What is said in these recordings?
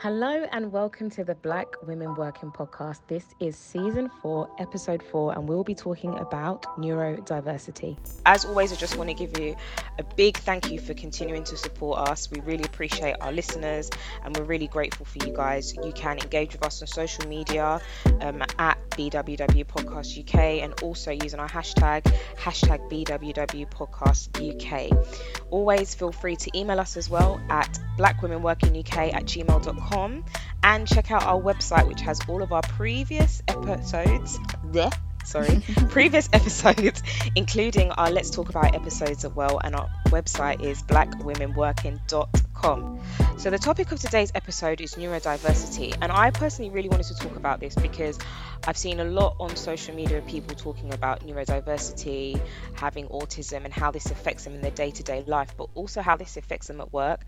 Hello and welcome to the Black Women Working Podcast. This is season four, episode four, and we'll be talking about neurodiversity. As always, I just want to give you a big thank you for continuing to support us. We really appreciate our listeners and we're really grateful for you guys. You can engage with us on social media um, at BWW Podcast UK and also using our hashtag, hashtag BWW Podcast UK. Always feel free to email us as well at blackwomenworkinguk at gmail.com and check out our website, which has all of our previous episodes. Sorry, previous episodes, including our Let's Talk About episodes as well. And our website is blackwomenworking.com. So, the topic of today's episode is neurodiversity. And I personally really wanted to talk about this because I've seen a lot on social media of people talking about neurodiversity, having autism, and how this affects them in their day to day life, but also how this affects them at work.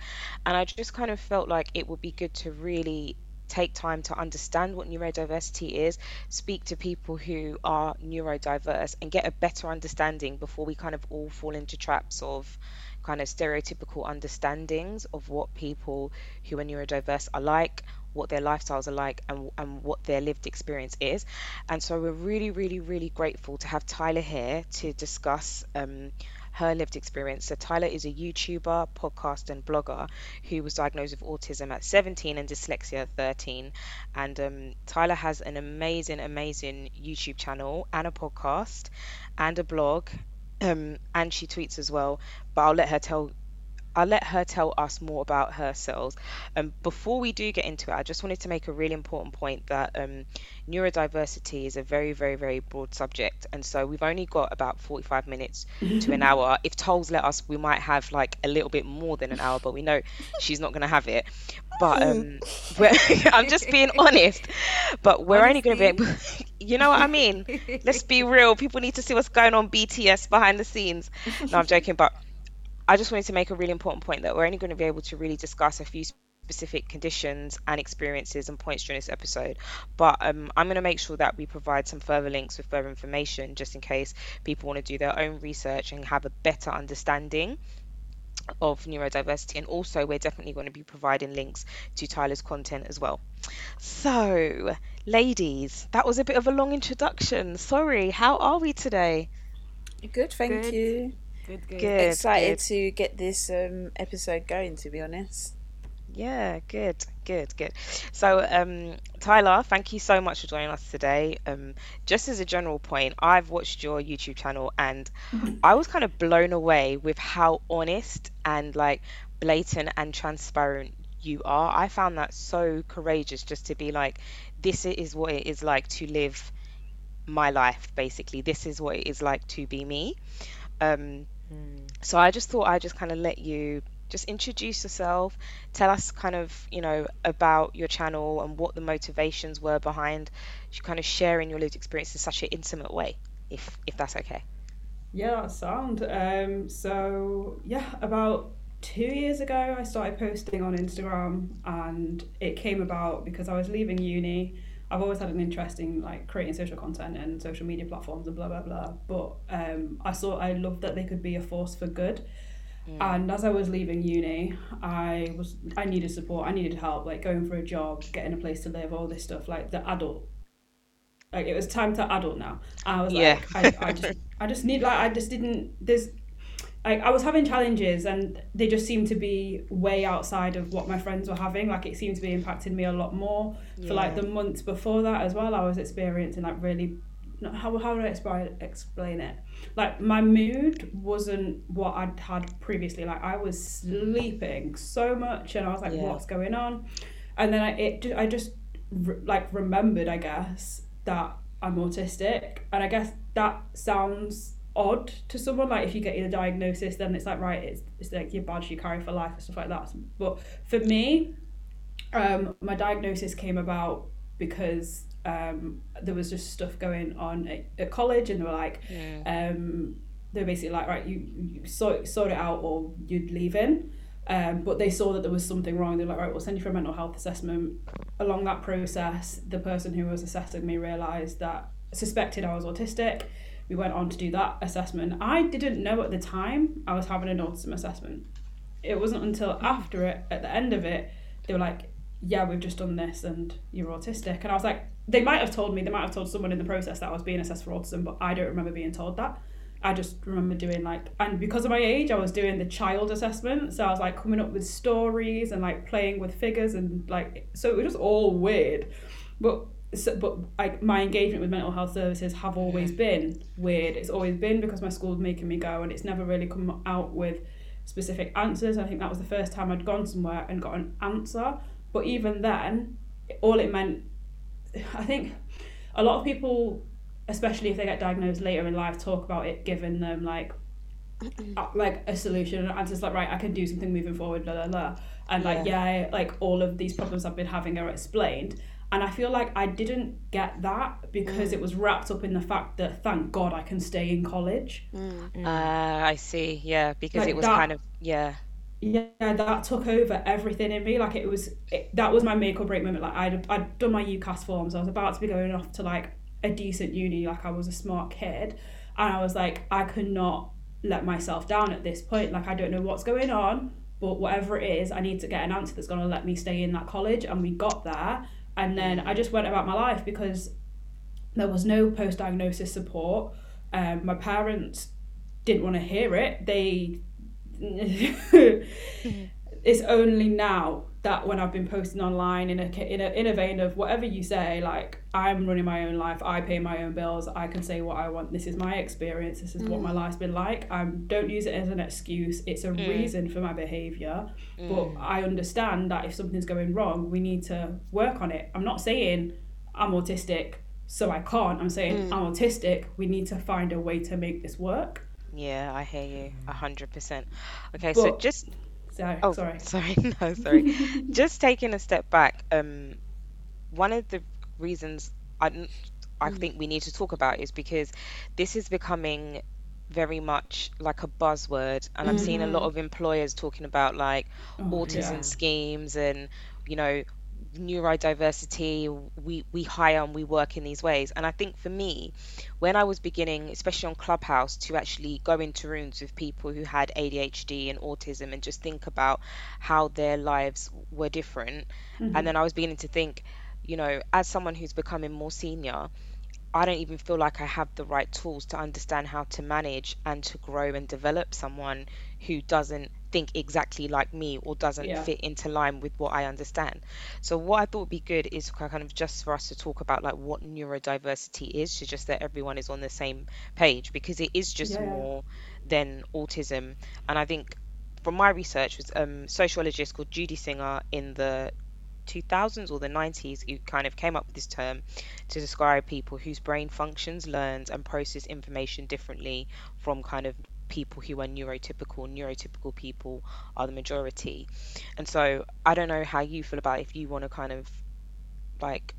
And I just kind of felt like it would be good to really take time to understand what neurodiversity is, speak to people who are neurodiverse, and get a better understanding before we kind of all fall into traps of kind of stereotypical understandings of what people who are neurodiverse are like, what their lifestyles are like, and, and what their lived experience is. And so we're really, really, really grateful to have Tyler here to discuss. Um, her lived experience. So, Tyler is a YouTuber, podcast, and blogger who was diagnosed with autism at 17 and dyslexia at 13. And um, Tyler has an amazing, amazing YouTube channel and a podcast and a blog. Um, and she tweets as well. But I'll let her tell I'll let her tell us more about herself. Um, before we do get into it, I just wanted to make a really important point that um, neurodiversity is a very, very, very broad subject. And so we've only got about 45 minutes to an hour. If Tolls let us, we might have like a little bit more than an hour, but we know she's not going to have it. But um, I'm just being honest. But we're only going to be able, you know what I mean? Let's be real. People need to see what's going on BTS behind the scenes. No, I'm joking. But I just wanted to make a really important point that we're only going to be able to really discuss a few specific conditions and experiences and points during this episode. But um, I'm going to make sure that we provide some further links with further information just in case people want to do their own research and have a better understanding of neurodiversity and also we're definitely going to be providing links to Tyler's content as well. So, ladies, that was a bit of a long introduction. Sorry, how are we today? Good, thank Good. you. Good, good. Good. Excited good. to get this um, episode going, to be honest. Yeah, good, good, good. So, um, Tyler, thank you so much for joining us today. Um, just as a general point, I've watched your YouTube channel and I was kind of blown away with how honest and like blatant and transparent you are. I found that so courageous just to be like, this is what it is like to live my life, basically. This is what it is like to be me. Um, so I just thought I'd just kind of let you just introduce yourself, tell us kind of, you know, about your channel and what the motivations were behind you kind of sharing your lived experience in such an intimate way, if if that's okay. Yeah, that sound. Um, so yeah, about two years ago, I started posting on Instagram, and it came about because I was leaving uni. I've always had an interest in like creating social content and social media platforms and blah blah blah. But um, I saw I loved that they could be a force for good. And as I was leaving uni, I was I needed support. I needed help, like going for a job, getting a place to live, all this stuff, like the adult. Like it was time to adult now. I was Yeah. like, I, I just I just need like I just didn't. There's like I was having challenges and they just seemed to be way outside of what my friends were having. Like it seemed to be impacting me a lot more. For like the months before that as well, I was experiencing like really how how do I explain explain it? Like my mood wasn't what I'd had previously. Like I was sleeping so much, and I was like, Yeah. "What's going on?" And then I it I just re- like remembered, I guess, that I'm autistic, and I guess that sounds odd to someone. Like if you get your diagnosis, then it's like right, it's it's like your badge you carry for life and stuff like that. But for me, um, my diagnosis came about because um, there was just stuff going on at, at college, and they were like, um, they were basically like, right, you, you sort, sort it out or you'd leave in. Um, but they saw that there was something wrong. They're like, right, we'll send you for a mental health assessment. Along that process, the person who was assessing me realised that suspected I was autistic. We went on to do that assessment. I didn't know at the time I was having an autism assessment. It wasn't until after it, at the end of it, they were like, yeah, we've just done this and you're autistic. And I was like, they might have told me, they might have told someone in the process that I was being assessed for autism, but I don't remember being told that. I just remember doing like, and because of my age, I was doing the child assessment. So I was like coming up with stories and like playing with figures and like, so it was just all weird. But so, but like my engagement with mental health services have always been weird. It's always been because my school's making me go, and it's never really come out with specific answers. I think that was the first time I'd gone somewhere and got an answer. But even then, all it meant, I think, a lot of people, especially if they get diagnosed later in life, talk about it giving them like like a solution and answers like right I can do something moving forward blah blah blah and like yeah. like all of these problems I've been having are explained and I feel like I didn't get that because it was wrapped up in the fact that thank God I can stay in college. Uh, I see. Yeah, because Like it was that- kind of yeah. Yeah, that took over everything in me. Like it was, it, that was my make or break moment. Like I'd, I'd done my UCAS forms. I was about to be going off to like a decent uni. Like I was a smart kid, and I was like, I could not let myself down at this point. Like I don't know what's going on, but whatever it is, I need to get an answer that's going to let me stay in that college. And we got there, and then I just went about my life because there was no post diagnosis support. Um, my parents didn't want to hear it. They it's only now that when I've been posting online in a in a in a vein of whatever you say, like I'm running my own life, I pay my own bills, I can say what I want. This is my experience. This is what my mm. life's been like. I don't use it as an excuse. It's a mm. reason for my behavior. But mm. I understand that if something's going wrong, we need to work on it. I'm not saying I'm autistic, so I can't. I'm saying I'm autistic. We need to find a way to make this work. Yeah, I hear you a hundred percent. Okay, so just So oh sorry. sorry no sorry, just taking a step back. Um, one of the reasons I I think we need to talk about is because this is becoming very much like a buzzword, and I'm seeing a lot of employers talking about like Oh, autism yeah. schemes and you know neurodiversity we we hire and we work in these ways. And i think for me when i was beginning especially on clubhouse to actually go into rooms with people who had adhd and autism and just think about how their lives were different and mm-hmm. then i was beginning to think you know as someone who's becoming more senior I don't even feel like I have the right tools to understand how to manage and to grow and develop someone who doesn't think exactly like me or doesn't Yeah. fit into line with what I understand. So what I thought would be good is kind of just for us to talk about like what neurodiversity is, so just that everyone is on the same page because it is just Yeah. more than autism. And I think from my research was um sociologist called Judy Singer in the 2000s or the 90s who kind of came up with this term to describe people whose brain functions, learns, and process information differently from kind of people who are neurotypical. Neurotypical people are the majority. And so I don't know how you feel about if you want to kind of like,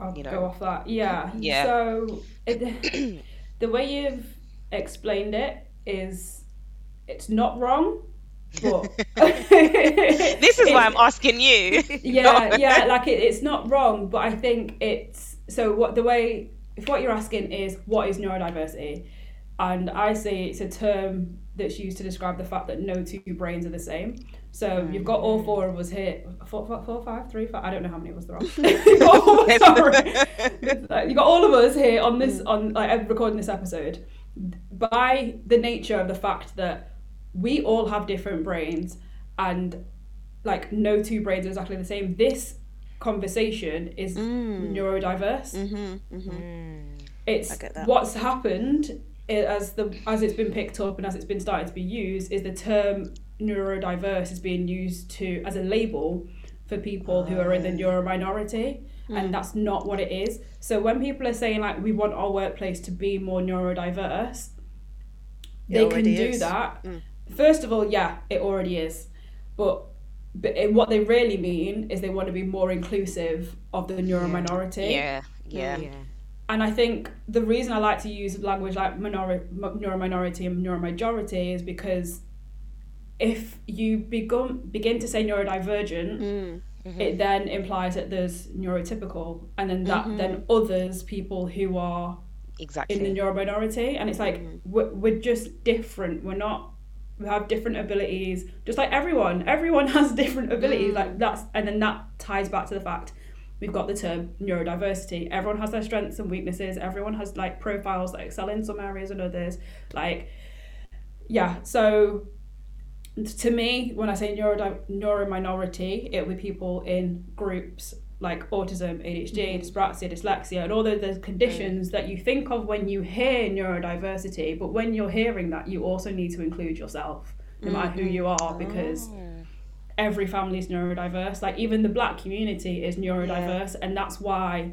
I'll you know. go off that. Yeah. Yeah. So it, the way you've explained it is it's not wrong, but this is why I'm asking you. yeah, yeah, like it, it's not wrong, but I think it's so what the way if what you're asking is what is neurodiversity, and I say it's a term that's used to describe the fact that no two brains are the same. So you've got all four of us here, four, four, four, five, three, five. I don't know how many of us there are. You've got all- sorry. you got all of us here on this mm. on like recording this episode by the nature of the fact that we all have different brains and like no two brains are exactly the same this conversation is mm. neurodiverse mm-hmm, mm-hmm. it's I get that. what's happened i- as the as it's been picked up and as it's been started to be used is the term neurodiverse is being used to as a label for people who are in the ah. neuro minority and hmm. that's not what it is. So when people are saying like we want our workplace to be more neurodiverse It they can do is. that. Hmm. First of all yeah it already is. But but it, what they really mean is they want to be more inclusive of the neuro minority yeah, yeah. Hmm. And I think the reason I like to use language like minori- m- neurominority and neuromajority is because if you begin begin to say neurodivergent, mm, mm-hmm. it then implies that there's neurotypical, and then that mm-hmm. then others people who are Exactly. in the neurominority, and it's like mm-hmm. we're, we're just different. We're not we have different abilities just like everyone everyone has different abilities Mm. like that's and then that ties back to the fact we've got the term neurodiversity. Everyone has their strengths and weaknesses. Everyone has like profiles that excel in some areas and others. Like yeah so to me when i say neuro neurominority it would be people in groups like autism adhd mm-hmm. dyspraxia dyslexia and all the, the conditions mm. that you think of when you hear neurodiversity. But when you're hearing that you also need to include yourself no matter who you are because Oh. Every family is neurodiverse. Like even the black community is neurodiverse, and that's why,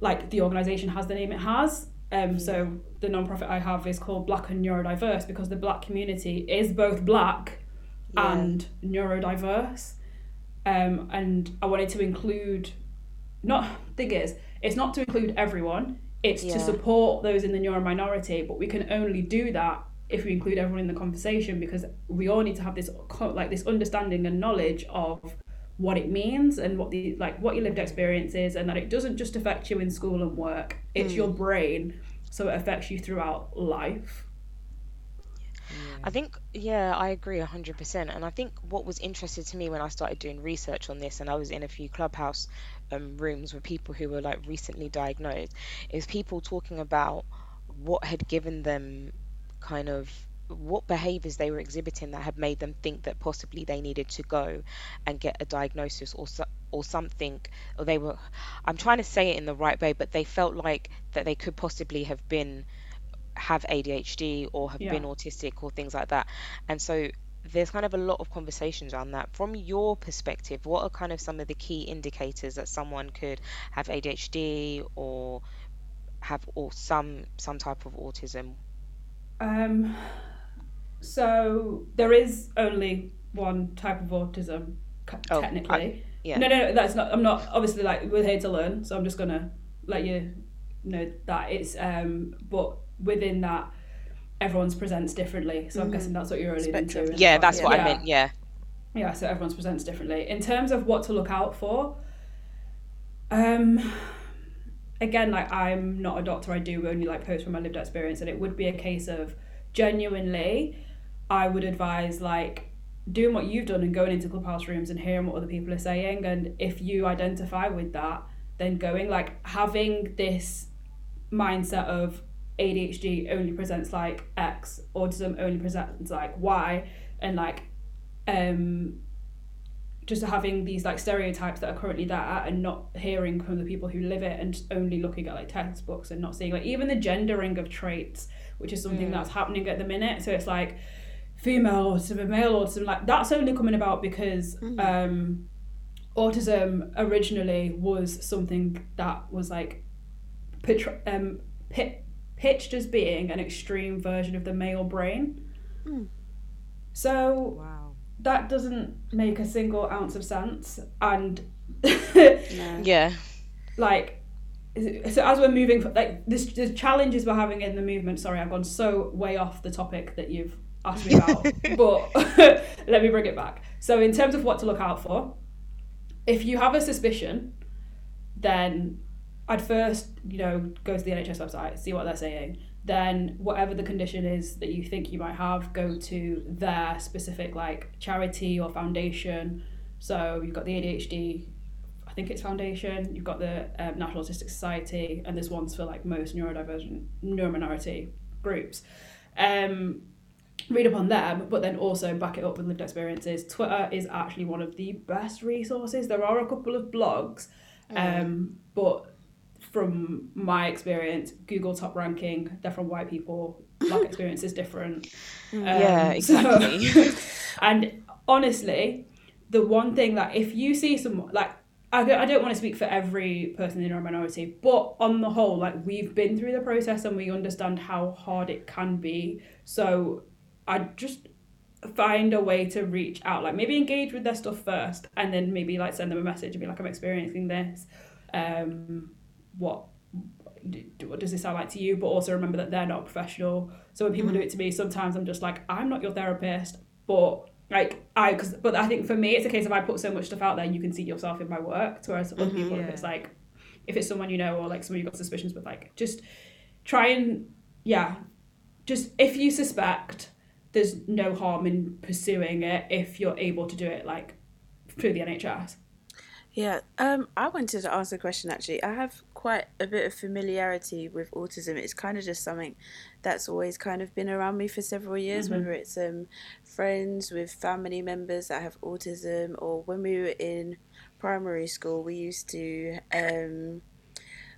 like the organization has the name it has. Um, so the nonprofit I have is called Black and Neurodiverse because the black community is both black Yeah. and neurodiverse. Um, and I wanted to include, not thing is, it's not to include everyone. It's Yeah. to support those in the neuro minority, but we can only do that if we include everyone in the conversation because we all need to have this like this understanding and knowledge of what it means and what the like what your lived experience is and that it doesn't just affect you in school and work it's your brain so it affects you throughout life I think, yeah, I agree 100%. And I think what was interesting to me when I started doing research on this, and I was in a few clubhouse um, rooms with people who were like recently diagnosed, is people talking about what had given them kind of what behaviors they were exhibiting that had made them think that possibly they needed to go and get a diagnosis or so, or something or they were I'm trying to say it in the right way but they felt like that they could possibly have been have ADHD or have been autistic or things like that. And so there's kind of a lot of conversations around that. From your perspective, what are kind of some of the key indicators that someone could have ADHD or have or some some type of autism? Um so there is only one type of autism c- Oh, I- technically yeah. no no no that's not i'm not obviously like we're here to learn so i'm just gonna let you know that it's um but within that everyone's presents differently so i'm guessing that's what you're alluding Spectrum. to Yeah, that's what I meant. Yeah. yeah so everyone's presents differently in terms of what to look out for um again like i'm not a doctor i do only like post from my lived experience and it would be a case of genuinely i would advise like doing what you've done and going into clubhouse rooms and hearing what other people are saying and if you identify with that then going like having this mindset of ADHD only presents like X, autism only presents like Y, and like um just having these like stereotypes that are currently there and not hearing from the people who live it and only looking at like textbooks and not seeing like even the gendering of traits, which is something that's happening at the minute. So it's like female autism male autism, like that's only coming about because um autism originally was something that was like um, pi- pitched as being an extreme version of the male brain. So Wow. That doesn't make a single ounce of sense. And No. Yeah. like, so as we're moving, like this, the challenges we're having in the movement. Sorry, I've gone so way off the topic that you've asked me about, but let me bring it back. So in terms of what to look out for, if you have a suspicion, then I'd first, you know, go to the NHS website, see what they're saying. Then, whatever the condition is that you think you might have, go to their specific like charity or foundation. So you've got the ADHD, I think it's foundation. You've got the um, National Autistic Society, and there's ones for like most neurodivergent, neurominority groups. Um, read up on them, but then also back it up with lived experiences. Twitter is actually one of the best resources. There are a couple of blogs, um, but from my experience, Google top ranking, they're from white people. Black experience is different. Um, Yeah, so- exactly. and honestly, the one thing that if you see some like I don't, I don't want to speak for every person in our minority, but on the whole, like we've been through the process and we understand how hard it can be. So I just find a way to reach out, like maybe engage with their stuff first, and then maybe like send them a message and be like, I'm experiencing this. Um, what what does this sound like to you? But also remember that they're not professional. So when people do mm. it to me, sometimes I'm just like, I'm not your therapist, but like I, cause, but I think for me, it's a case of I put so much stuff out there, you can see yourself in my work. Whereas other mm-hmm, people, if it's like, if it's someone you know or like someone you've got suspicions with, like just try and yeah, just if you suspect, there's no harm in pursuing it if you're able to do it like through the NHS. Yeah, um, I wanted to ask a question actually. I have quite a bit of familiarity with autism. It's kind of just something that's always kind of been around me for several years, Mhm. whether it's um, friends with family members that have autism, or when we were in primary school, we used to. Um,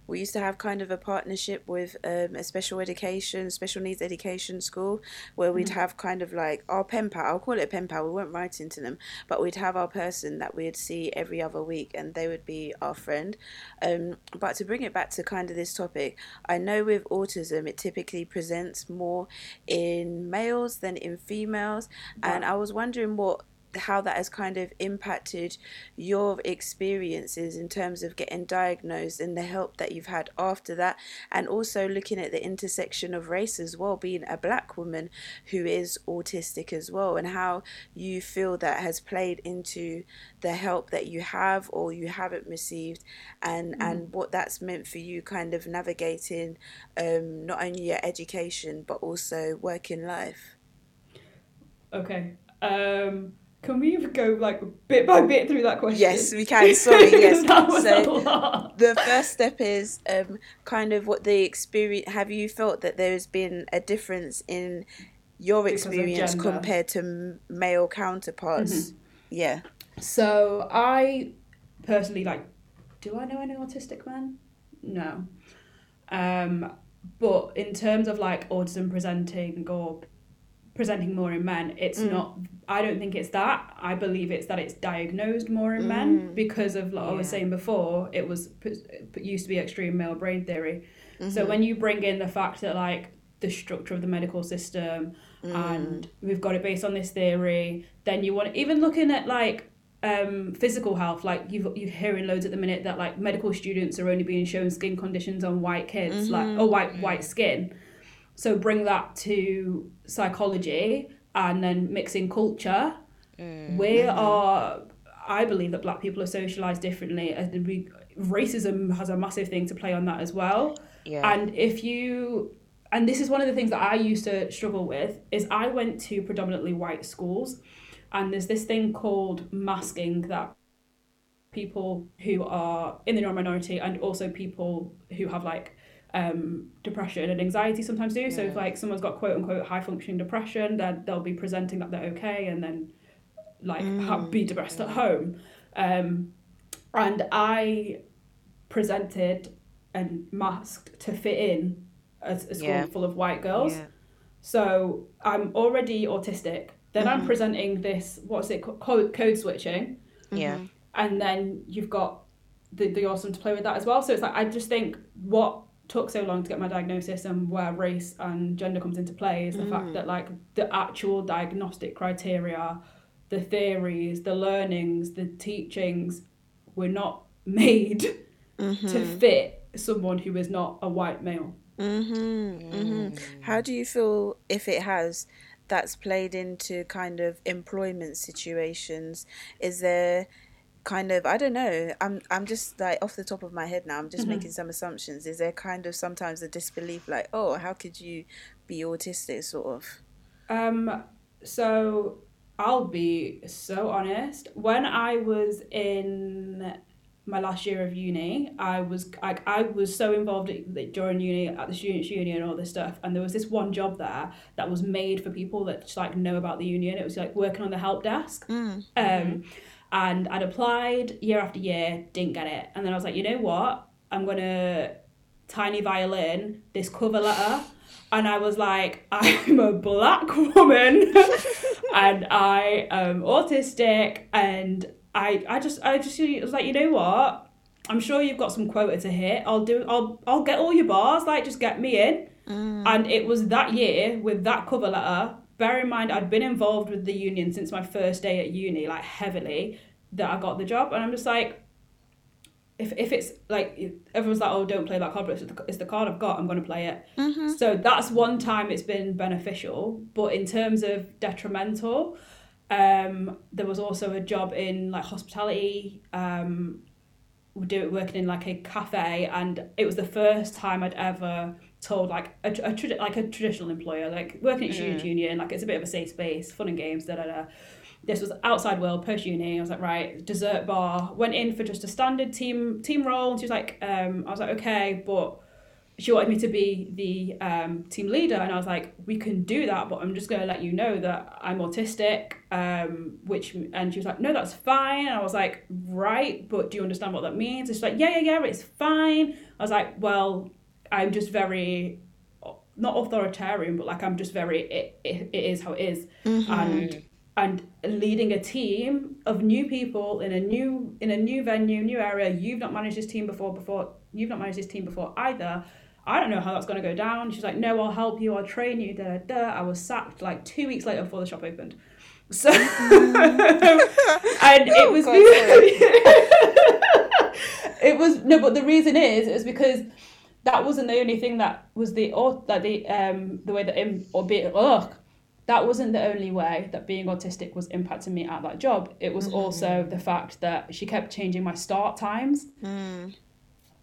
we used to have kind of a partnership with um, a special education, special needs education school, where we'd have kind of like our pen pal. I'll call it a pen pal. We weren't writing to them, but we'd have our person that we'd see every other week, and they would be our friend. Um, but to bring it back to kind of this topic, I know with autism it typically presents more in males than in females, and I was wondering what how that has kind of impacted your experiences in terms of getting diagnosed and the help that you've had after that and also looking at the intersection of race as well being a black woman who is autistic as well and how you feel that has played into the help that you have or you haven't received and and what that's meant for you kind of navigating um, not only your education but also working life Okay. Um, can we go like bit by bit through that question? Yes, we can. Sorry, yes. So- the first step is um, kind of what the experience have you felt that there's been a difference in your experience compared to male counterparts yeah So I personally like. Do I know any autistic men? No. Um, but in terms of like autism presenting or presenting more in men, it's Mm. not. I don't think it's that. I believe it's that it's diagnosed more in men Mm. because of like I was saying before. It was it used to be extreme male brain theory. Mm-hmm. So when you bring in the fact that like the structure of the medical system Mm. and we've got it based on this theory, then you want even looking at like um, physical health, like you've you're hearing loads at the minute that like medical students are only being shown skin conditions on white kids, like or white white skin. So bring that to psychology and then mix in culture. Mm. We mm-hmm. are, I believe that black people are socialized differently, and we racism has a massive thing to play on that as well. Yeah. And if you, and this is one of the things that I used to struggle with, is I went to predominantly white schools, and there's this thing called masking that people who are in the neurominority and also people who have like um, depression and anxiety sometimes do. So if like someone's got quote unquote high functioning depression, then they'll be presenting that they're okay and then like ha- be depressed at home. Um, and I presented and masked to fit in a, a school Yeah. full of white girls. Yeah. So I'm already autistic. Then I'm presenting this, what's it called? Code, code switching. Yeah. And then you've got the, the awesome to play with that as well. So it's like, I just think what took so long to get my diagnosis and where race and gender comes into play is the fact that like the actual diagnostic criteria, the theories, the learnings, the teachings were not made to fit someone who is not a white male. Mm-hmm, hmm How do you feel if it has that's played into kind of employment situations? Is there kind of I don't know. I'm I'm just like off the top of my head now. I'm just making some assumptions. Is there kind of sometimes a disbelief like, oh, how could you be autistic, sort of? Um, so I'll be so honest. When I was in my last year of uni, I was like I was so involved during uni at the students' union and all this stuff. And there was this one job there that was made for people that just like know about the union. It was like working on the help desk. Um, and I'd applied year after year, didn't get it. And then I was like, you know what? I'm gonna tiny violin this cover letter and I was like, I'm a black woman and I am autistic and I I just I just was like, you know what? I'm sure you've got some quota to hit. I'll do I'll I'll get all your bars, like just get me in. Mm. And it was that year with that cover letter. Bear in mind I'd been involved with the union since my first day at uni, like heavily, that I got the job. And I'm just like, if, if it's like everyone's like oh don't play that card but it's the, it's the card I've got I'm going to play it so that's one time it's been beneficial but in terms of detrimental um there was also a job in like hospitality um we do it working in like a cafe and it was the first time I'd ever told like a, a tradi- like a traditional employer, like working at student Mm. union, like it's a bit of a safe space, fun and games, da da da. This was outside world, post uni. I was like, right, dessert bar. Went in for just a standard team team role, and she was like, um, I was like, okay, but she wanted me to be the um, team leader, and I was like, we can do that, but I'm just going to let you know that I'm autistic. Um, which and she was like, no, that's fine. And I was like, right, but do you understand what that means? And she's like, yeah, yeah, yeah, it's fine. I was like, well, I'm just very not authoritarian, but like I'm just very it, it, it is how it is. Mm-hmm. and and leading a team of new people in a new in a new venue, new area. You've not managed this team before. Before you've not managed this team before either. I don't know how that's going to go down. She's like, no, I'll help you. I'll train you. Da, da, da. I was sacked like two weeks later before the shop opened. So, mm-hmm. and it oh, was it was no, but the reason is is because that wasn't the only thing that was the that the um the way that im or be ugh that wasn't the only way that being autistic was impacting me at that job. It was mm-hmm. also the fact that she kept changing my start times. Mm.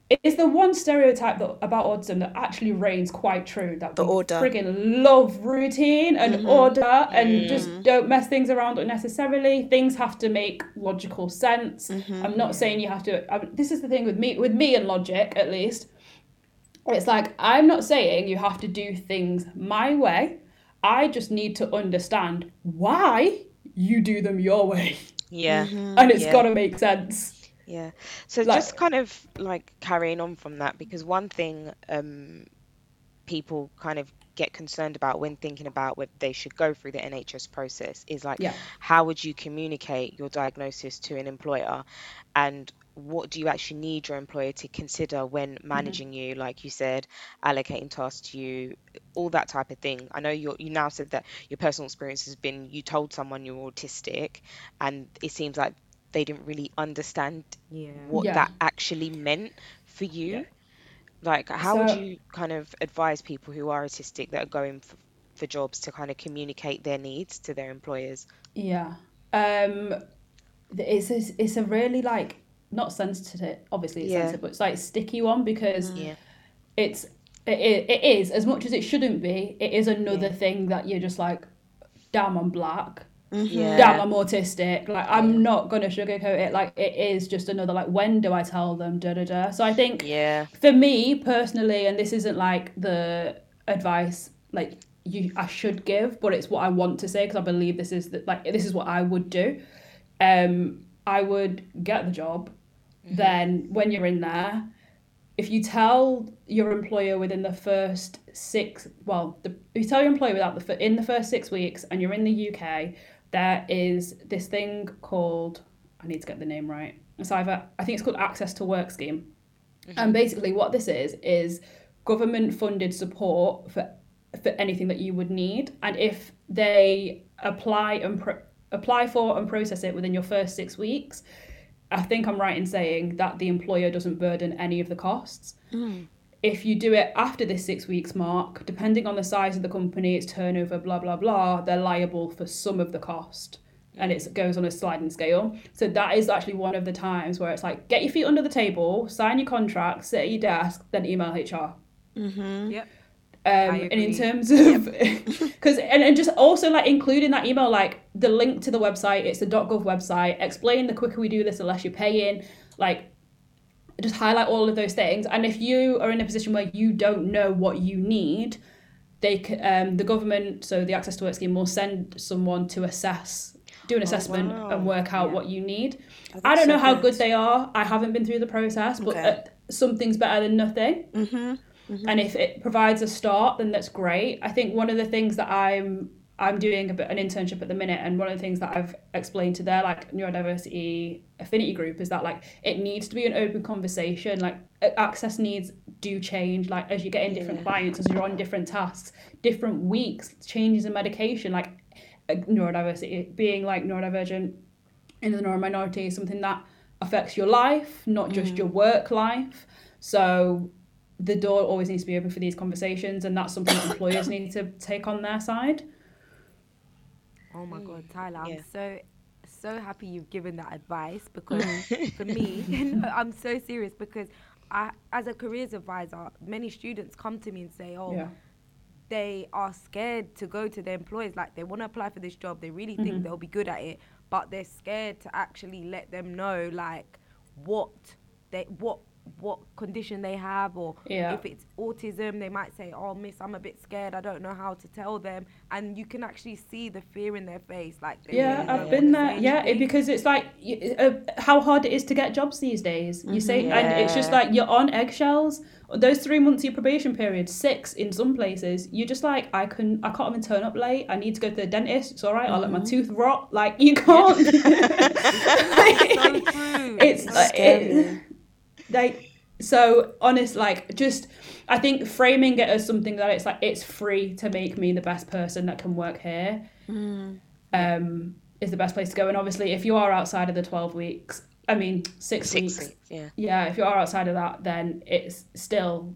It is the one stereotype that about autism that actually reigns quite true. That The order. friggin' love routine and mm-hmm. order and mm. just don't mess things around unnecessarily. Things have to make logical sense. Mm-hmm. I'm not saying you have to. I, this is the thing with me, with me and logic at least. It's like I'm not saying you have to do things my way. I just need to understand why you do them your way, Yeah. and it's Yeah. got to make sense. Yeah. So Like- just kind of like carrying on from that, because one thing um, people kind of get concerned about when thinking about whether they should go through the NHS process is like, Yeah. how would you communicate your diagnosis to an employer, and what do you actually need your employer to consider when mm-hmm. managing you? Like you said, allocating tasks to you, all that type of thing. I know you you now said that your personal experience has been you told someone you're autistic, and it seems like they didn't really understand Yeah. what Yeah. that actually meant for you. Like, how would you kind of advise people who are autistic that are going for, for jobs to kind of communicate their needs to their employers? Yeah. Um it's it's, it's a really like not sensitive obviously it's Yeah. sensitive but it's like sticky one because Yeah. it's it, it, it is as much as it shouldn't be it is another thing that you're just like damn I'm black Yeah. damn I'm autistic like I'm not gonna sugarcoat it like it is just another like when do I tell them da da da so I think Yeah. for me personally, and this isn't like the advice like you I should give, but it's what I want to say because I believe this is the, like this is what I would do. Um, I would get the job. Then when you're in there, if you tell your employer within the first six, well, the, if you tell your employer without the in the first six weeks, and you're in the UK, there is this thing called I need to get the name right. It's either I think it's called Access to Work Scheme. Mm-hmm. And basically, what this is is government funded support for for anything that you would need, and if they apply and pro- apply for and process it within your first six weeks, I think I'm right in saying that the employer doesn't burden any of the costs. Mm. If you do it after this six weeks mark, depending on the size of the company, its turnover, blah blah blah, they're liable for some of the cost and it goes on a sliding scale. So that is actually one of the times where it's like get your feet under the table, sign your contract, sit at your desk, then email HR. Yep. Um, and in terms of because and, and just also like including that email like the link to the website it's the .gov website explain the quicker we do this the less you're paying like just highlight all of those things and if you are in a position where you don't know what you need they um, the government so the access to work scheme will send someone to assess do an assessment wow. and work out Yeah. what you need Oh, i don't know how good. good they are i haven't been through the process but Okay. uh, something's better than nothing Mm-hmm. and if it provides a start then that's great i think one of the things that i'm i'm doing a bit an internship at the minute and one of the things that i've explained to their like neurodiversity affinity group is that like it needs to be an open conversation like access needs do change like as you get in different clients as you're on different tasks different weeks changes in medication like uh, neurodiversity being like neurodivergent in the neurominority is something that affects your life, not just your work life. So the door always needs to be open for these conversations, and that's something that employers need to take on their side. Oh my god, Tyler, yeah. I'm so so happy you've given that advice because for me, I'm so serious because I, as a careers advisor, many students come to me and say, "Oh, Yeah. they are scared to go to their employers. Like they want to apply for this job, they really think Mhm. they'll be good at it, but they're scared to actually let them know like what they what what condition they have or Yeah. if it's autism they might say oh miss i'm a bit scared i don't know how to tell them and you can actually see the fear in their face like Yeah, I've been there. Yeah, it, because it's like uh, how hard it is to get jobs these days. You say, mm-hmm. and it's just like you're on eggshells. Those three months of your probation period, six in some places, you're just like, I can, I can't even turn up late. I need to go to the dentist. It's all right. I'll let my mm-hmm. tooth rot. Like you can't. so true it's It's like, scary. it, like so honest like just i think framing it as something that it's like it's free to make me the best person that can work here um is the best place to go and obviously if you are outside of the 12 weeks i mean six, Six weeks weeks, yeah. yeah if you are outside of that then it's still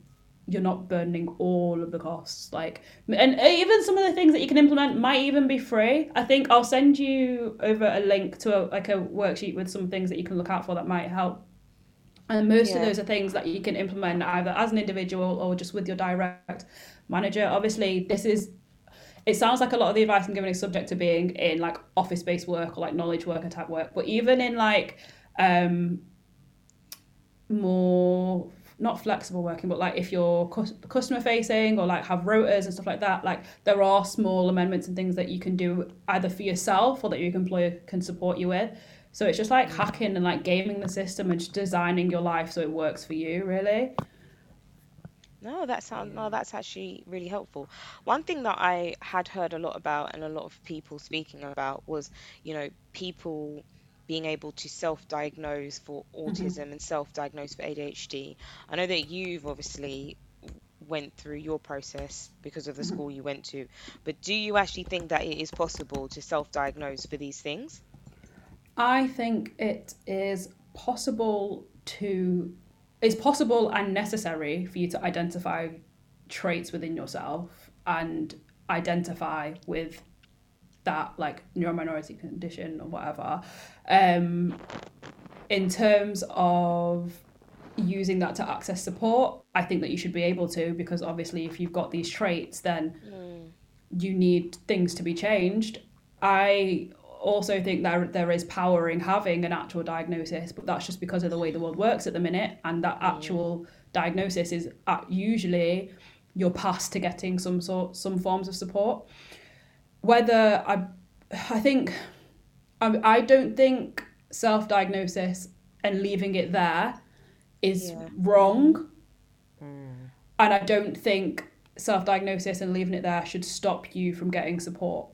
you're not burdening all of the costs like and even some of the things that you can implement might even be free i think i'll send you over a link to a, like a worksheet with some things that you can look out for that might help and most of those are things that you can implement either as an individual or just with your direct manager. Obviously this is it sounds like a lot of the advice I'm giving is subject to being in like office based work or like knowledge worker type work, but even in like um more not flexible working, but like if you're cus- customer facing or like have rotors and stuff like that, like there are small amendments and things that you can do either for yourself or that your employer can support you with. So it's just like mm. hacking and like gaming the system and just designing your life so it works for you, really. No, that sounds no, that's actually really helpful. One thing that I had heard a lot about and a lot of people speaking about was, you know, people being able to self-diagnose for mm-hmm. autism and self-diagnose for ADHD. I know that you've obviously went through your process because of the mm-hmm. school you went to, but do you actually think that it is possible to self-diagnose for these things? I think it is possible to it's possible and necessary for you to identify traits within yourself and identify with that like neurominority condition or whatever um in terms of using that to access support. I think that you should be able to because obviously if you've got these traits then you need things to be changed. I also think that there is power in having an actual diagnosis but that's just because of the way the world works at the minute and that actual diagnosis is usually your path to getting some sort some forms of support. Whether i i think i, I don't think self-diagnosis and leaving it there is Yeah. wrong. Mm. And i don't think self-diagnosis and leaving it there should stop you from getting support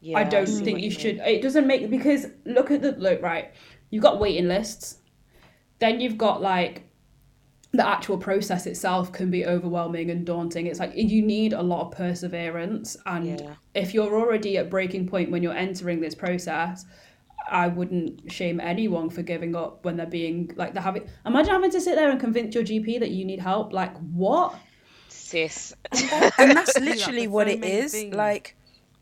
Yeah, I don't see think what you mean. should. It doesn't make because look at the look right. You've got waiting lists. Then you've got like the actual process itself can be overwhelming and daunting. It's like you need a lot of perseverance, and Yeah. if you're already at breaking point when you're entering this process, I wouldn't shame anyone for giving up when they're being like they're having. Imagine having to sit there and convince your GP that you need help. Like what? Sis. and that's literally for what so it many is. things. Like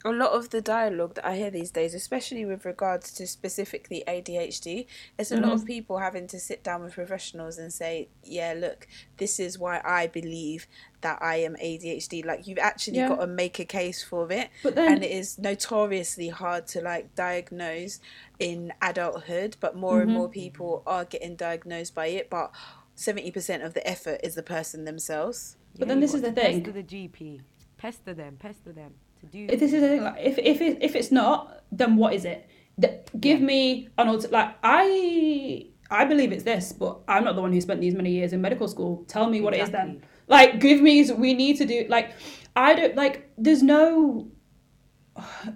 a lot of the dialogue that I hear these days, especially with regards to specifically ADHD, it's a lot of mm-hmm. people having to sit down with professionals and say, "Yeah, look, this is why I believe that I am ADHD." Like you've actually Yeah. got to make a case for it, But then and it is notoriously hard to like diagnose in adulthood. But more and mm-hmm. more people are getting diagnosed by it, but. 70% of the effort is the person themselves. But then this is the thing. Pester the GP. Pester them. Pester them to do. If this is the thing, like, if if it, if it's not, then what is it? The- give me an alter- like I I believe it's this, but I'm not the one who spent these many years in medical school. Tell me what it is then. Like give me we need to do like I don't like there's no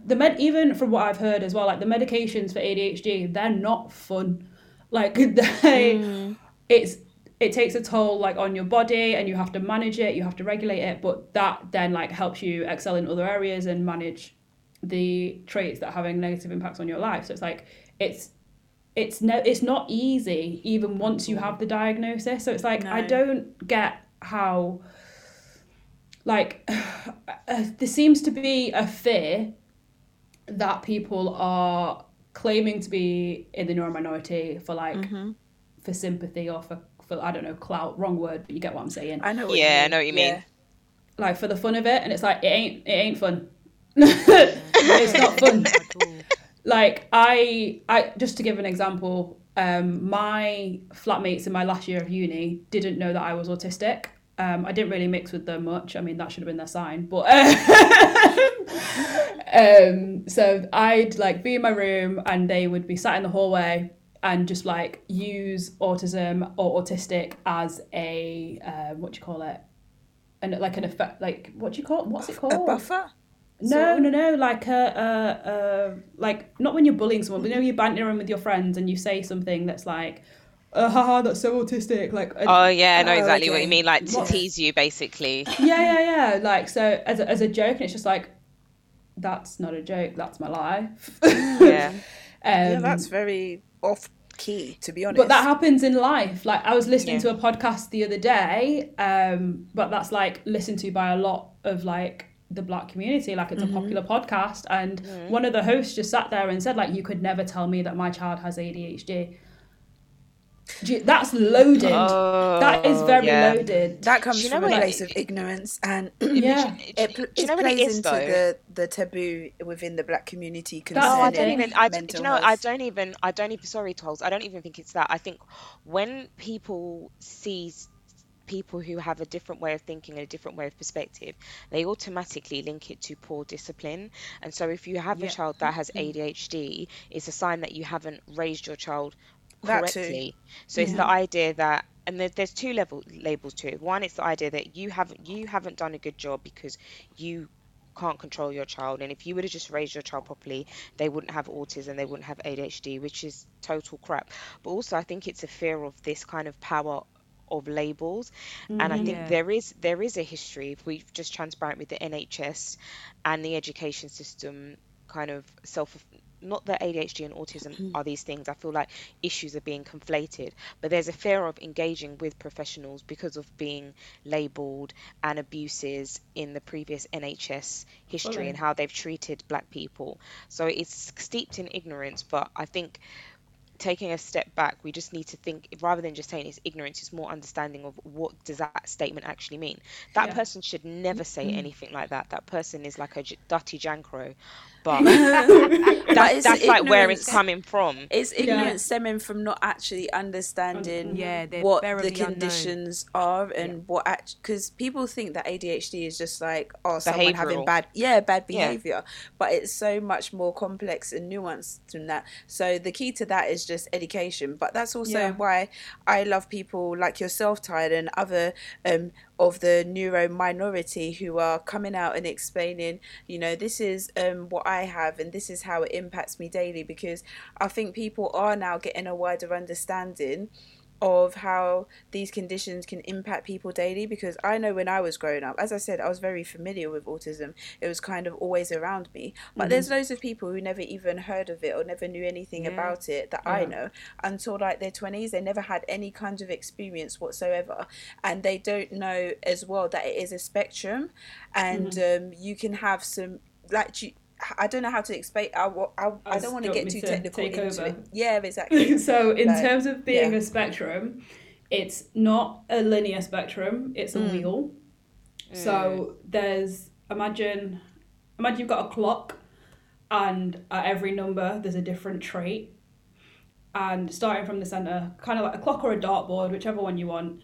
the med even from what I've heard as well like the medications for ADHD they're not fun. Like they mm. it's it takes a toll like on your body and you have to manage it you have to regulate it but that then like helps you excel in other areas and manage the traits that are having negative impacts on your life. So it's like it's it's no it's not easy even once you have the diagnosis. So it's like i don't get how like uh, there seems to be a fear that people are claiming to be in the neurominority for like for sympathy or for, for I don't know clout. Wrong word, but you get what I'm saying. I know. What Yeah, I know what you mean. Yeah. like for the fun of it, and it's like it ain't it ain't fun. it's not fun. like I I just to give an example, um, my flatmates in my last year of uni didn't know that I was autistic. Um, I didn't really mix with them much. I mean, that should have been their sign, but um, so I'd like be in my room and they would be sat in the hallway and just like use autism or autistic as a um, what do you call it, and like an effect, like what do you call it? What's it called? A buffer. No, no, no. Like a, a, a like not when you're bullying someone, but you know you're bantering with your friends and you say something that's like, uh, haha, that's so autistic. Like, Oh yeah, I know Oh, exactly what you mean. Like to What- tease you, basically. yeah, yeah, yeah. Like so as a, as a joke, and it's just like, that's not a joke. That's my life. Yeah. Um, yeah, that's very off key, to be honest. but that happens in life. Like I was listening Yeah. to a podcast the other day, um, but that's like listened to by a lot of like the black community. Like it's a popular podcast, and one of the hosts just sat there and said, like, you could never tell me that my child has ADHD. Do you- That's loaded. that is Oh, very yeah. loaded. that comes you know from a what it- place of ignorance and yeah. it, pl- Do you it it plays is, into though? the, the taboo within the black community That's- No, I don't even. I d- do mental you know? I don't even. I don't even. Sorry, Tolls. I don't even think it's that. I think when people see people who have a different way of thinking and a different way of perspective, they automatically link it to poor discipline. And so, if you have Yeah. a child that has mm-hmm. ADHD, it's a sign that you haven't raised your child That too. Correctly. So it's the idea that. And there, there's two level labels to it. One, it's the idea that you haven't you haven't done a good job because you can't control your child and if you would have just raised your child properly they wouldn't have autism they wouldn't have ADHD which is total crap but also I think it's a fear of this kind of power of labels and I mm-hmm. think Yeah. there is there is a history if we're just transparent with the NHS and the education system kind of self not that ADHD and autism hmm. are these things. I feel like issues are being conflated but there's a fear of engaging with professionals because of being labeled and abuses in the previous NHS history and how they've treated black people. So it's steeped in ignorance but I think taking a step back we just need to think rather than just saying it's ignorance it's more understanding of what does that statement actually mean. That Yeah. person should never say mm-hmm. anything like that. That person is like a dirty jankro but But that, it's that's like where it's coming from. It's ignorance stemming from not actually understanding Yeah, what very the unknown. conditions are and what act because people think that ADHD is just like oh someone having bad yeah bad Yeah. behavior. But it's so much more complex and nuanced than that. So the key to that is just education. But that's also Yeah. why I love people like yourself Tide and other um of the neurominority who are coming out and explaining you know this is um what I have and this is how it impacts me daily because I think people are now getting a wider understanding of how these conditions can impact people daily because I know when I was growing up, as I said, I was very familiar with autism. It was kind of always around me. But there's loads of people who never even heard of it or never knew anything Yeah. about it that I know until like their 20s. They never had any kind of experience whatsoever. And they don't know as well that it is a spectrum and um, you can have some, like, you, I don't know how to explain. I, wa- I, I don't want to get too to technical into over? it. Yeah, exactly. so in Like, terms of being yeah. a spectrum it's not a linear spectrum it's a Mm. wheel so there's imagine imagine you've got a clock and at every number there's a different trait and starting from the center kind of like a clock or a dartboard whichever one you want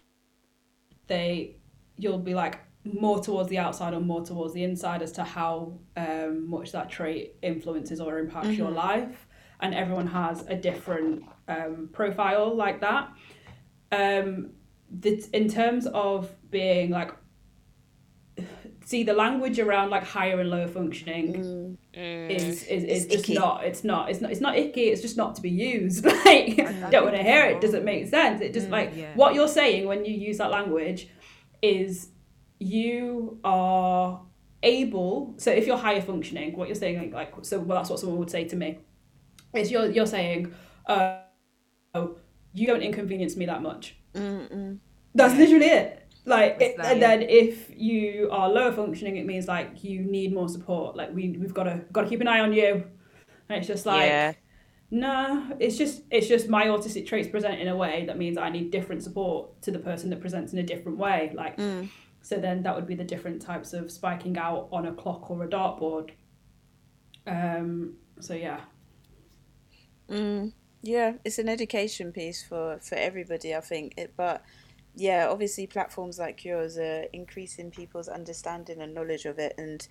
they you'll be like more towards the outside or more towards the inside as to how um, much that trait influences or impacts your life. And everyone has a different um, profile like that. Um, the, in terms of being like see the language around like higher and lower functioning is is, is It's just icky. not it's not it's not it's not icky it's just not to be used. Like don't want to hear it doesn't make sense. It just like yeah. what you're saying when you use that language is you are able so if you're higher functioning what you're saying like, like so well that's what someone would say to me is you're you're saying uh, oh you don't inconvenience me that much that's literally it like it, that, and yeah. then if you are lower functioning it means like you need more support like we we've got to got to keep an eye on you and it's just like yeah No, it's just it's just my autistic traits present in a way that means I need different support to the person that presents in a different way. Like, Mm. So then that would be the different types of spiking out on a clock or a dartboard. Um. So yeah. Mm, yeah, it's an education piece for for everybody, I think. It, but yeah, obviously platforms like yours are increasing people's understanding and knowledge of it, and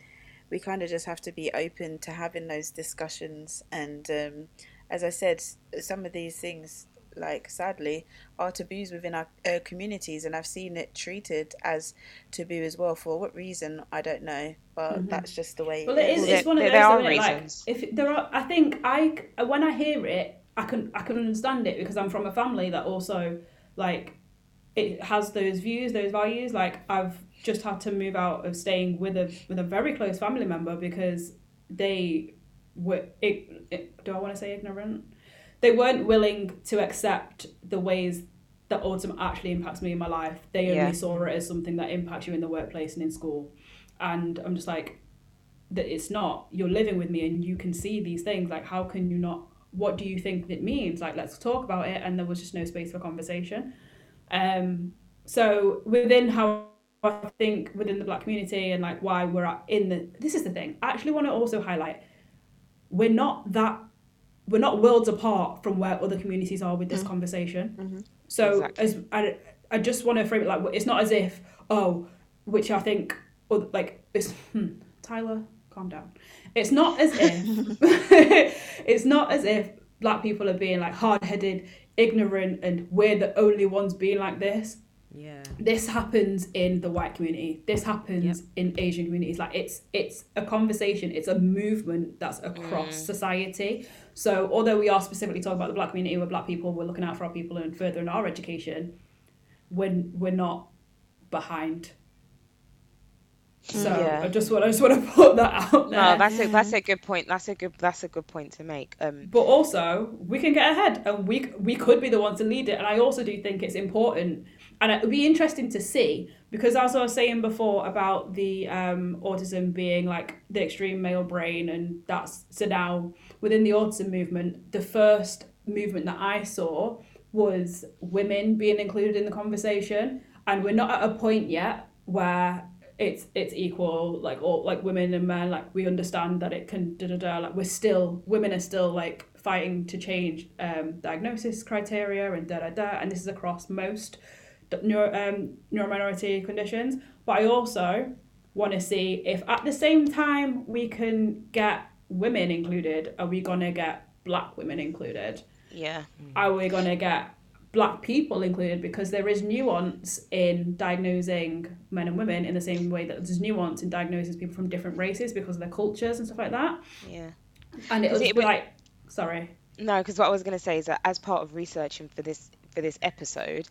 we kind of just have to be open to having those discussions. And um, as I said, some of these things, like sadly, are taboos within our uh, communities, and I've seen it treated as taboo as well. For what reason, I don't know, but that's just the way. Well, it is. Well, It's one of those. there are isn't? Like, if there are, I think I when I hear it, I can I can understand it because I'm from a family that also like it has those views, those values. Like I've just had to move out of staying with a with a very close family member because they were. It, it, do I want to say ignorant? They weren't willing to accept the ways that autism actually impacts me in my life. They only Yeah. saw it as something that impacts you in the workplace and in school. And I'm just like, that it's not. You're living with me and you can see these things. Like, how can you not? What do you think it means? Like, let's talk about it. And there was just no space for conversation. Um, so within how I think within the black community and like why we're in the this is the thing. I actually want to also highlight we're not that we're not worlds apart from where other communities are with this conversation. So Exactly. as I, I just want to frame it like it's not as if oh, which I think or like it's hmm, Tyla, calm down. It's not as if it's not as if black people are being like hard headed, ignorant, and we're the only ones being like this Yeah. this happens in the white community. This happens in asian communities. Like it's it's a conversation. It's a movement that's across society. So although we are specifically talking about the black community we're black people we're looking out for our people and furthering our education when we're not behind. So Yeah. i just want i just want to put that out there. No, that's a that's a good point. That's a good that's a good point to make. Um, but also we can get ahead and we we could be the ones to lead it. And i also do think it's important and it would be interesting to see because as i was saying before about the um, autism being like the extreme male brain and that's so now within the autism movement the first movement that i saw was women being included in the conversation. And we're not at a point yet where it's it's equal like all like women and men like we understand that it can da da da like we're still women are still like fighting to change um diagnosis criteria and da da da. And this is across most neuro um neurominority conditions but I also want to see if at the same time we can get women included are we gonna get black women included? Yeah, are we going to get black people included? Because there is nuance in diagnosing men and women in the same way that there's nuance in diagnosing people from different races because of their cultures and stuff like that. Yeah. and it was it would- like sorry. No, because what I was going to say is that as part of researching for this for this episode,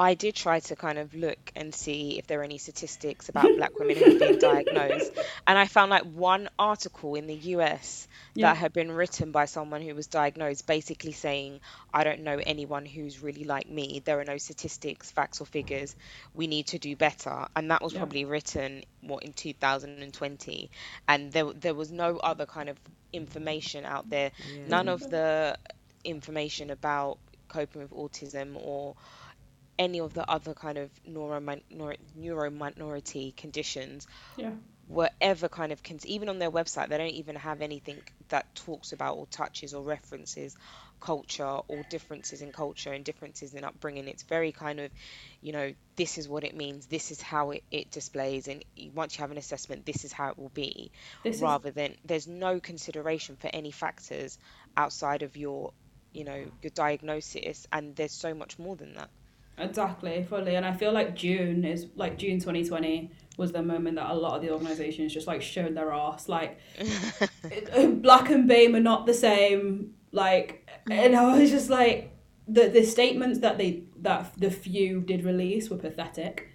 I did try to kind of look and see if there are any statistics about black women who've been diagnosed, and I found like one article in the US Yeah. that had been written by someone who was diagnosed, basically saying, "I don't know anyone who's really like me. There are no statistics, facts, or figures. We need to do better." And that was Yeah. probably written what in 2020, and there there was no other kind of information out there. None of mm-hmm. the information about coping with autism or any of the other kind of neuromin- neuro neurominority conditions yeah. were ever kind of cons- even on their website they don't even have anything that talks about or touches or references culture or differences in culture and differences in upbringing. It's very kind of you know this is what it means this is how it, it displays and once you have an assessment this is how it will be. This is- rather than there's no consideration for any factors outside of your you know your diagnosis and there's so much more than that Exactly, fully. And I feel like June is like June 2020 was the moment that a lot of the organizations just like showed their ass. Like, Black and BAME are not the same. Like, and I was just like, the the statements that they that the few did release were pathetic.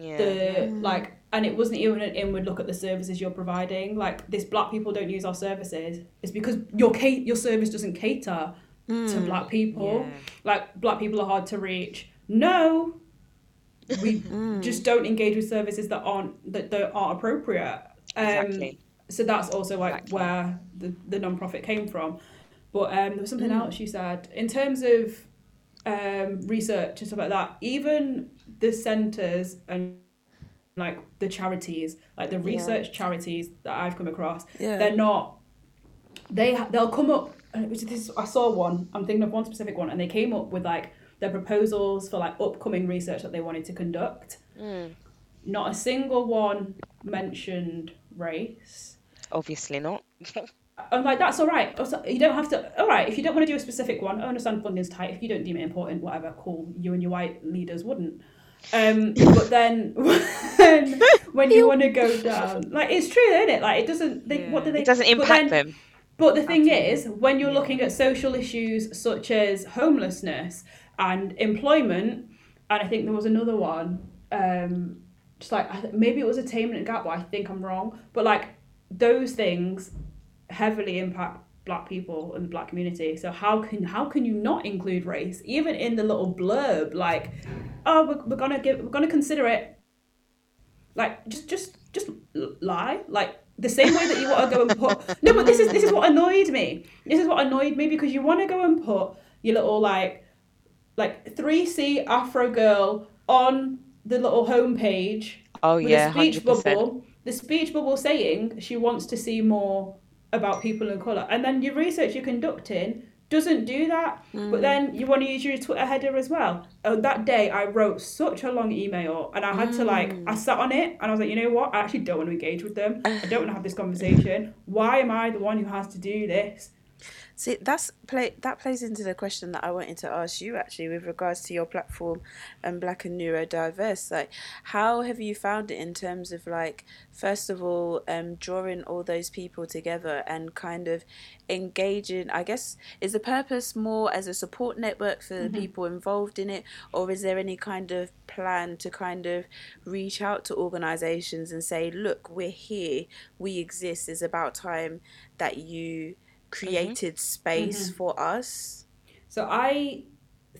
yeah The like, and it wasn't even an inward look at the services you're providing. Like, this black people don't use our services. It's because your ca- your service doesn't cater to hmm. black people. Yeah. Like, black people are hard to reach. No, we just don't engage with services that aren't that, that aren't appropriate. Um, Exactly. So that's also like Exactly. where the the non-profit came from. But um, there was something Mm. else you said in terms of um, research and stuff like that. Even the centres and like the charities, like the research charities that I've come across, Yeah. they're not. They they'll come up. This I saw one. I'm thinking of one specific one, and they came up with like their proposals for like upcoming research that they wanted to conduct. Not a single one mentioned race. Obviously not. I'm like, that's all right. You don't have to. All right, if you don't want to do a specific one, I understand funding's tight. If you don't deem it important, whatever, cool. You and your white leaders wouldn't. Um, but then when, when you want to go down, like it's true, isn't it? Like it doesn't. They, What do they? It doesn't but impact then- them. But the thing is, when you're looking at social issues such as homelessness and employment, and I think there was another one, um, just like maybe it was attainment gap, but I think I'm wrong. But like those things heavily impact black people and the black community. So how can how can you not include race even in the little blurb? Like, oh, we're, we're gonna give we're gonna consider it. Like just just just lie like the same way that you want to go and put no but this is this is what annoyed me this is what annoyed me because you want to go and put your little like like 3c afro girl on the little homepage Oh with yeah, a speech hundred percent. bubble the speech bubble saying she wants to see more about people of colour and then your research you're conducting doesn't do that but mm. then you want to use your twitter header as well. Oh, that day i wrote such a long email and i had to like i mm. sat on it and i was like you know what? I actually don't want to engage with them. I don't want to have this conversation. Why am i the one who has to do this See, that's play that plays into the question that I wanted to ask you actually with regards to your platform and black and neurodiverse. Like, how have you found it in terms of like, first of all, um, drawing all those people together and kind of engaging? I guess is the purpose more as a support network for the people involved in it, or is there any kind of plan to kind of reach out to organisations and say, look, we're here, we exist. It's about time that you Mm-hmm. created space mm-hmm. for us. So I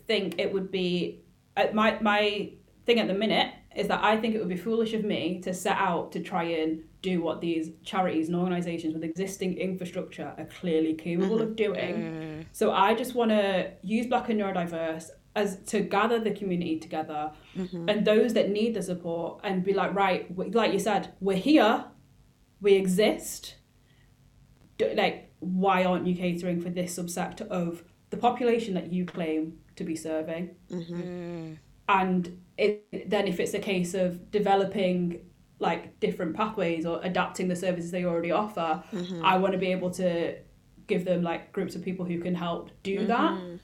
think it would be uh, my my thing at the minute is that I think it would be foolish of me to set out to try and do what these charities and organisations with existing infrastructure are clearly capable of mm-hmm. doing. Mm. So I just want to use Black and Neurodiverse as to gather the community together and those that need the support and be like, right, like you said, we're here, we exist. Do- Like, why aren't you catering for this subsect of the population that you claim to be serving? Mm-hmm. And it, then, if it's a case of developing like different pathways or adapting the services they already offer, mm-hmm. I want to be able to give them like groups of people who can help do mm-hmm. that.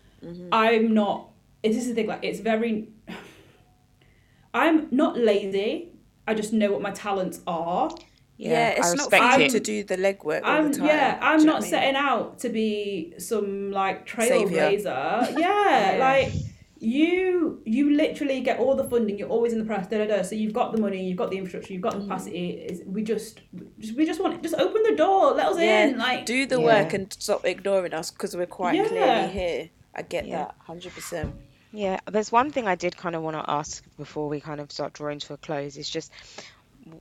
I'm not. This is the thing. Like, it's very. I'm not lazy. I just know what my talents are. Yeah, I it's not respect fun it. to do the legwork all I'm the time. yeah, I'm Do you know not what mean? setting out to be some like trailblazer. Yeah, like you you literally get all the funding. You're always in the press. Da, da, da. So you've got the money, you've got the infrastructure, you've got the mm. capacity. It's, we just just- we just want to just open the door, let us Yeah, in. Like do the Yeah. work and stop ignoring us because we're quite Yeah. clearly here. I get Yeah. that, hundred percent. Yeah, there's one thing I did kind of want to ask before we kind of start drawing to a close. Is just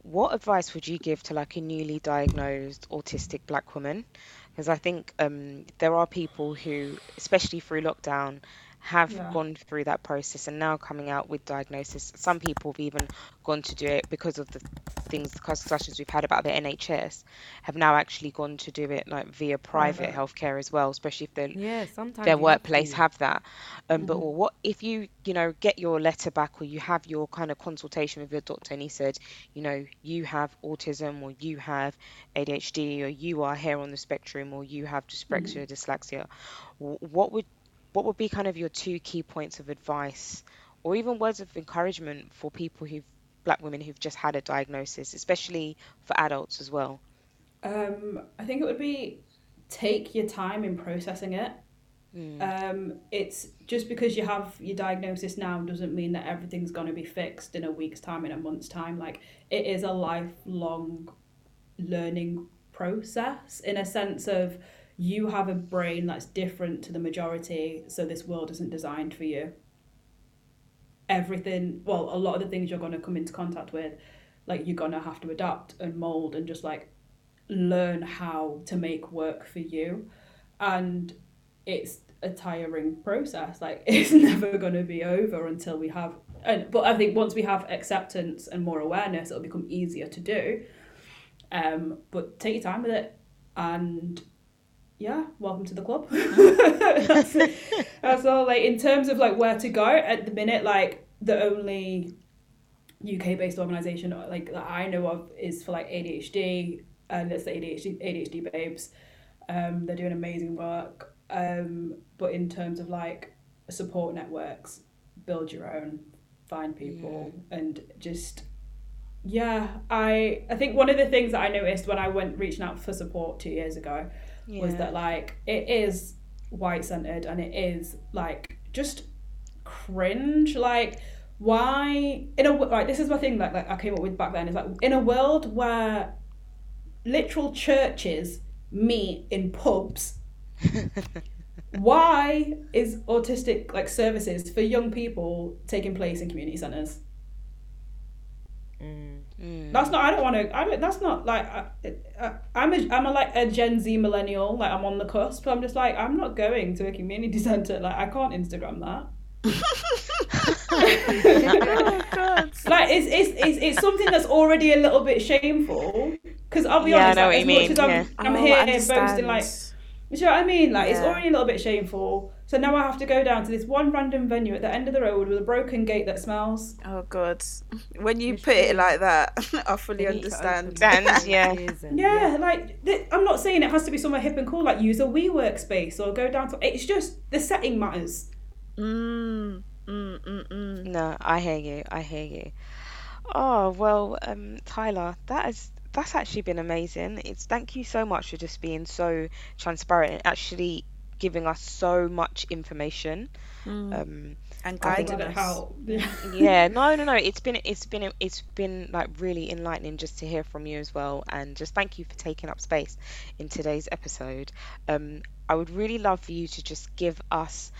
what advice would you give to like a newly diagnosed autistic black woman? Because I think um, there are people who, especially through lockdown, have Yeah. gone through that process and now coming out with diagnosis. Some people have even gone to do it because of the things, the discussions we've had about the NHS, have now actually gone to do it like via private healthcare as well, especially if Yeah, their you have workplace have that. Um, But what if you, you know, get your letter back or you have your kind of consultation with your doctor and he said, you know, you have autism or you have ADHD or you are here on the spectrum or you have dyspraxia, or dyslexia. What would what would be kind of your two key points of advice or even words of encouragement for people who've black women who've just had a diagnosis, especially for adults as well? Um, I think it would be take your time in processing it. Mm. Um, it's just because you have your diagnosis now doesn't mean that everything's going to be fixed in a week's time, in a month's time. Like it is a lifelong learning process in a sense of you have a brain that's different to the majority, so this world isn't designed for you. Everything, well, a lot of the things you're going to come into contact with, like you're going to have to adapt and mold and just like learn how to make work for you. And it's a tiring process. Like it's never going to be over until we have. And but I think once we have acceptance and more awareness, it'll become easier to do. Um, but take your time with it, and yeah, welcome to the club. that's, that's all. Like in terms of like where to go at the minute, like the only UK based organisation like that I know of is for like ADHD and it's the ADHD ADHD babes. Um, they're doing amazing work. Um, but in terms of like support networks, build your own, find people, yeah. and just yeah. I I think one of the things that I noticed when I went reaching out for support two years ago yeah. was that like it is white centered and it is like just cringe like why in a like this is my thing that like I came up with back then is like in a world where literal churches meet in pubs why is autistic like services for young people taking place in community centers mm. Mm. That's not. I don't want to. I don't. That's not like. I, I, I'm a. I'm a like a Gen Z millennial. Like I'm on the cusp. I'm just like I'm not going to a community center. Like I can't Instagram that. oh, God. Like it's, it's it's it's something that's already a little bit shameful. Because I'll be yeah, honest, like, as much mean. as I'm, yeah. I'm oh, here boasting like you know what I mean? Like, yeah. it's already a little bit shameful. So now I have to go down to this one random venue at the end of the road with a broken gate that smells. Oh, God. When you put it like that, I fully understand. And, yeah. yeah, like, th- I'm not saying it has to be somewhere hip and cool, like use a WeWork space or go down to. It's just the setting matters. Mm, mm, mm, mm. No, I hear you. I hear you. Oh, well, um, Tyla, that is that's actually been amazing. It's thank you so much for just being so transparent and actually giving us so much information. Mm. Um, and guiding us. yeah, no, no, no. It's been, it's been, it's been like really enlightening just to hear from you as well, and just thank you for taking up space in today's episode. Um, I would really love for you to just give us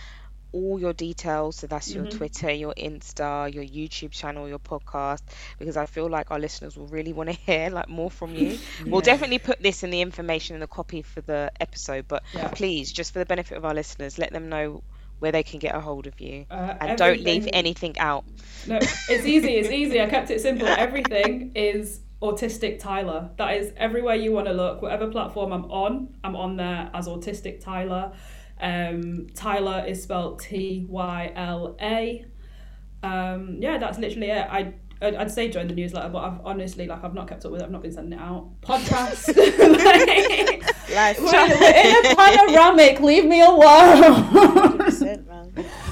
all your details. So that's your mm-hmm. Twitter, your Insta, your YouTube channel, your podcast, because I feel like our listeners will really want to hear like more from you. yeah. We'll definitely put this in the information in the copy for the episode, but yeah. please, just for the benefit of our listeners, let them know where they can get a hold of you uh, and don't leave anything out. No, it's easy. It's easy. I kept it simple. Everything is autistic Tyla. That is everywhere you want to look. Whatever platform I'm on, I'm on there as autistic Tyla. Um, Tyla is spelled T Y L A. Um, yeah, that's literally it. I I'd say join the newsletter, but I've honestly like I've not kept up with it. I've not been sending it out. Podcast, like, we're, in a panoramic. Leave me alone.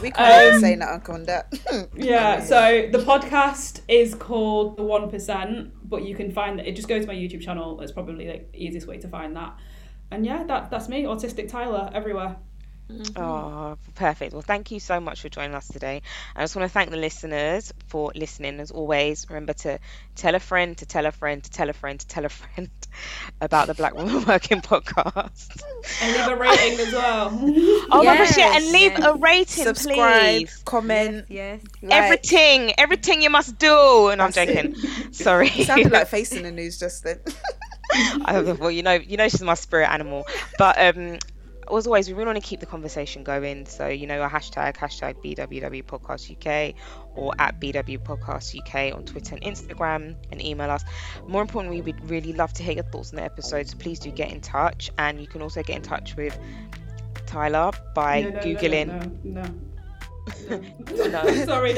we can't um, say that on that. yeah. So the podcast is called the One Percent, but you can find it. It Just go to my YouTube channel. It's probably like the easiest way to find that. And yeah, that that's me, autistic Tyla, everywhere. Mm-hmm. Oh, perfect. Well, thank you so much for joining us today. I just want to thank the listeners for listening. As always, remember to tell a friend, to tell a friend, to tell a friend, to tell a friend about the Black Woman Working podcast. And leave a rating as well. oh yes, my gosh, yeah. And leave yes. a rating, Subscribe, please. comment. Yes. yes. Everything, everything you must do. And That's I'm joking. It. Sorry. It sounded like facing the news just then. I, well, you know, you know, she's my spirit animal. But um, as always, we really want to keep the conversation going. So, you know, a hashtag, hashtag BWW Podcast UK or at BW Podcast UK on Twitter and Instagram and email us. More importantly, we'd really love to hear your thoughts on the episodes. So please do get in touch. And you can also get in touch with Tyla by no, no, Googling. No, no, no. Sorry.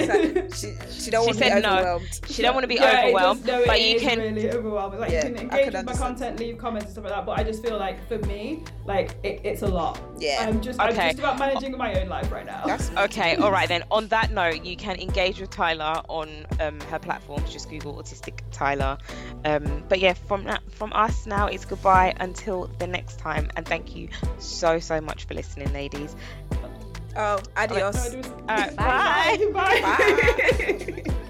she, she don't want to be overwhelmed. No. She don't want to be yeah, overwhelmed. no, but you can really overwhelming. Like yeah, you can engage with my content, leave comments and stuff like that. But I just feel like for me, like it, it's a lot. Yeah. I'm just okay. I'm just about managing my own life right now. That's okay. All right then. On that note, you can engage with Tyla on um, her platforms. Just Google autistic Tyla. Um, but yeah, from from us now, it's goodbye until the next time. And thank you so so much for listening, ladies. Oh, adios. All right, bye. Bye. bye. bye.